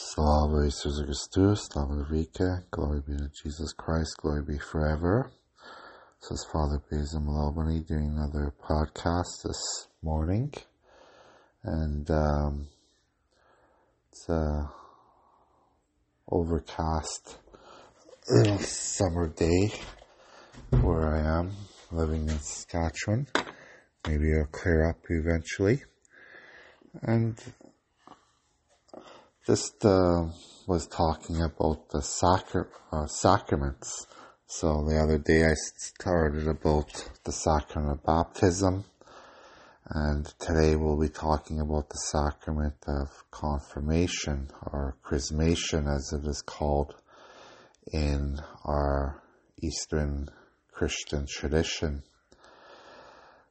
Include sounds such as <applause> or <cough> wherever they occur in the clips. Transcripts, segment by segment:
Slava Jesus Christus, Slava Vika, glory be to Jesus Christ, glory be forever. This is Father Basil Malobany doing another podcast this morning. And um, it's a overcast <clears throat> summer day where I am living in Saskatchewan. Maybe it'll clear up eventually. And just uh, was talking about the sacra- uh, sacraments. So the other day I started about the sacrament of baptism, and today we'll be talking about the sacrament of confirmation or chrismation, as it is called in our Eastern Christian tradition.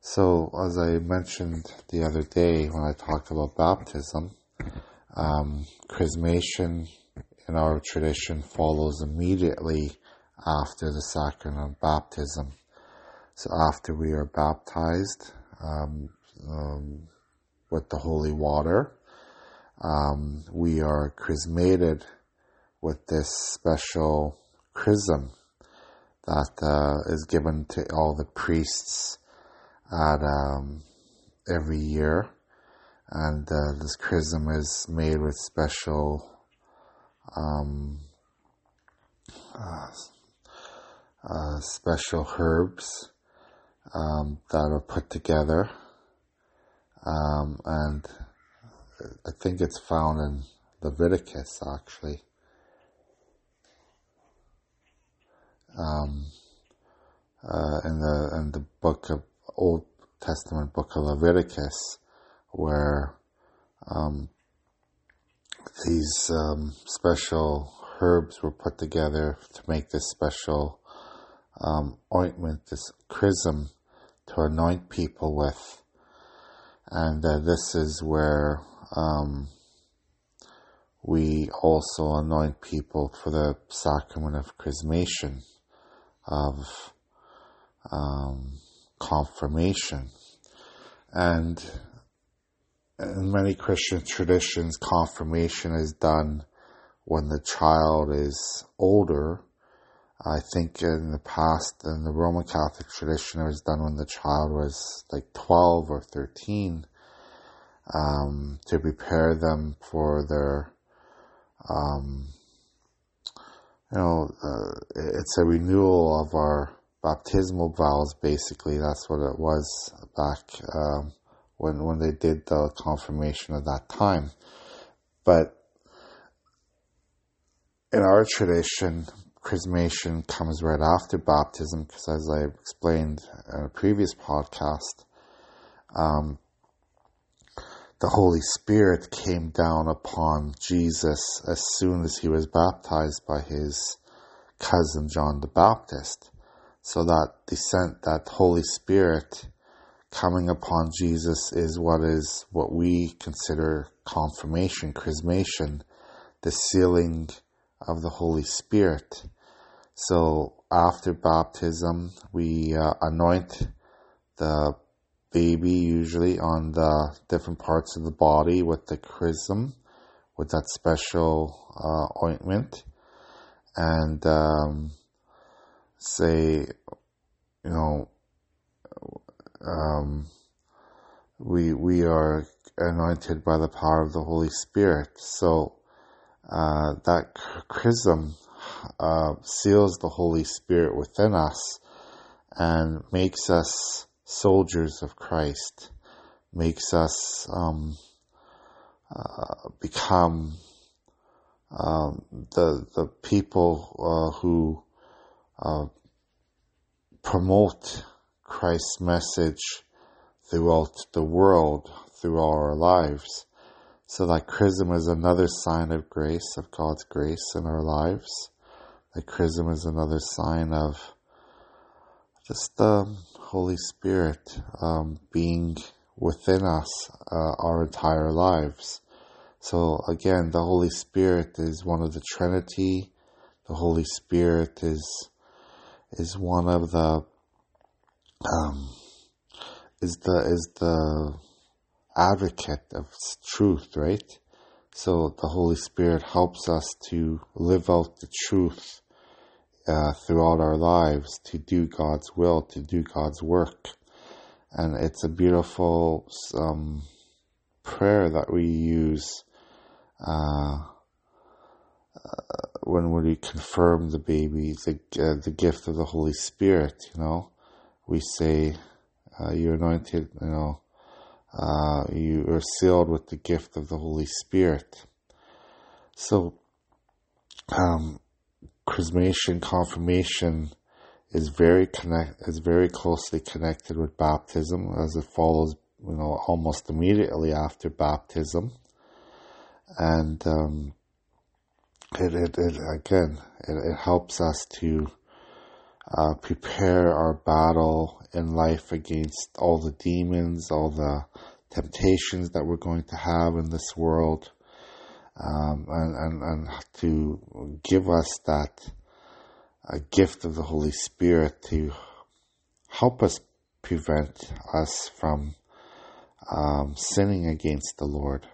So, as I mentioned the other day when I talked about baptism, um, chrismation in our tradition follows immediately after the sacrament of baptism. So after we are baptized um, um, with the holy water, um, we are chrismated with this special chrism that uh, is given to all the priests at um, every year and uh, this chrism is made with special um, uh, uh, special herbs um, that are put together, um, and I think it's found in Leviticus actually. Um, uh, in the in the book of Old Testament book of Leviticus, where um, these um, special herbs were put together to make this special um, ointment, this chrism, to anoint people with. And uh, this is where um, we also anoint people for the sacrament of chrismation, of um, confirmation. And in many Christian traditions, confirmation is done when the child is older. I think in the past, in the Roman Catholic tradition, it was done when the child was like 12 or 13 um, to prepare them for their, um, you know, uh, it's a renewal of our baptismal vows, basically. That's what it was back. Um, when when they did the confirmation of that time. But in our tradition, chrismation comes right after baptism because, as I explained in a previous podcast, um, the Holy Spirit came down upon Jesus as soon as he was baptized by his cousin John the Baptist. So that descent, that Holy Spirit, coming upon Jesus is what is what we consider confirmation, chrismation, the sealing of the Holy Spirit. So after baptism, we uh, anoint the baby usually on the different parts of the body with the chrism, with that special uh, ointment, and um, say, you know, um, we we are anointed by the power of the Holy Spirit. So uh, that chrism uh, seals the Holy Spirit within us and makes us soldiers of Christ, makes us um, uh, become um, the the people uh, who uh, promote Christ's message throughout the world, through our lives. So that chrism is another sign of grace, of God's grace in our lives. That chrism is another sign of just the Holy Spirit um, being within us uh, our entire lives. So again, the Holy Spirit is one of the Trinity. The Holy Spirit is is one of the um, is the is the advocate of truth, right? So the Holy Spirit helps us to live out the truth uh, throughout our lives, to do God's will, to do God's work. And it's a beautiful um, prayer that we use uh, uh, when we confirm the baby, the, uh, the gift of the Holy Spirit, you know. We say, uh, you're anointed, you know, uh, you are sealed with the gift of the Holy Spirit. So, um, chrismation, confirmation is very connect is very closely connected with baptism, as it follows, you know, almost immediately after baptism, and um, it, it, it again it, it helps us to uh, prepare our battle in life against all the demons, all the temptations that we're going to have in this world, um, and, and, and to give us that a gift of the Holy Spirit to help us prevent us from um, sinning against the Lord.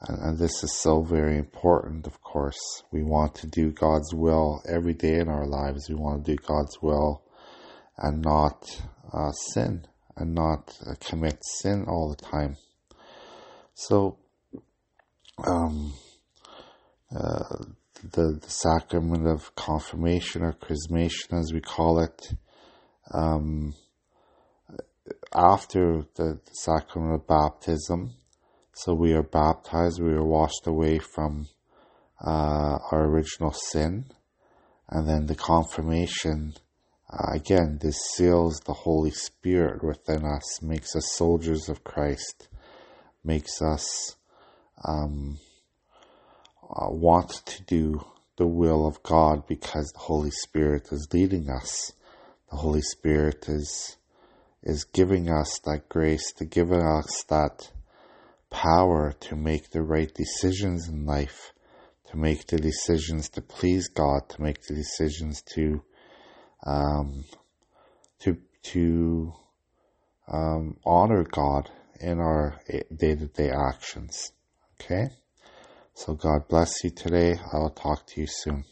And, and, this is so very important, of course. We want to do God's will every day in our lives. We want to do God's will and not uh, sin and not uh, commit sin all the time. So, um, uh, the, the, sacrament of confirmation or chrismation, as we call it, um, after the, the sacrament of baptism, so we are baptized, we are washed away from uh, our original sin, and then the confirmation uh, again, this seals the Holy Spirit within us, makes us soldiers of Christ, makes us um, uh, want to do the will of God because the Holy Spirit is leading us. The Holy Spirit is is giving us that grace, to giving us that power to make the right decisions in life, to make the decisions to please God, to make the decisions to um, to to um, honor God in our day to day actions. Okay? So God bless you today. I will talk to you soon.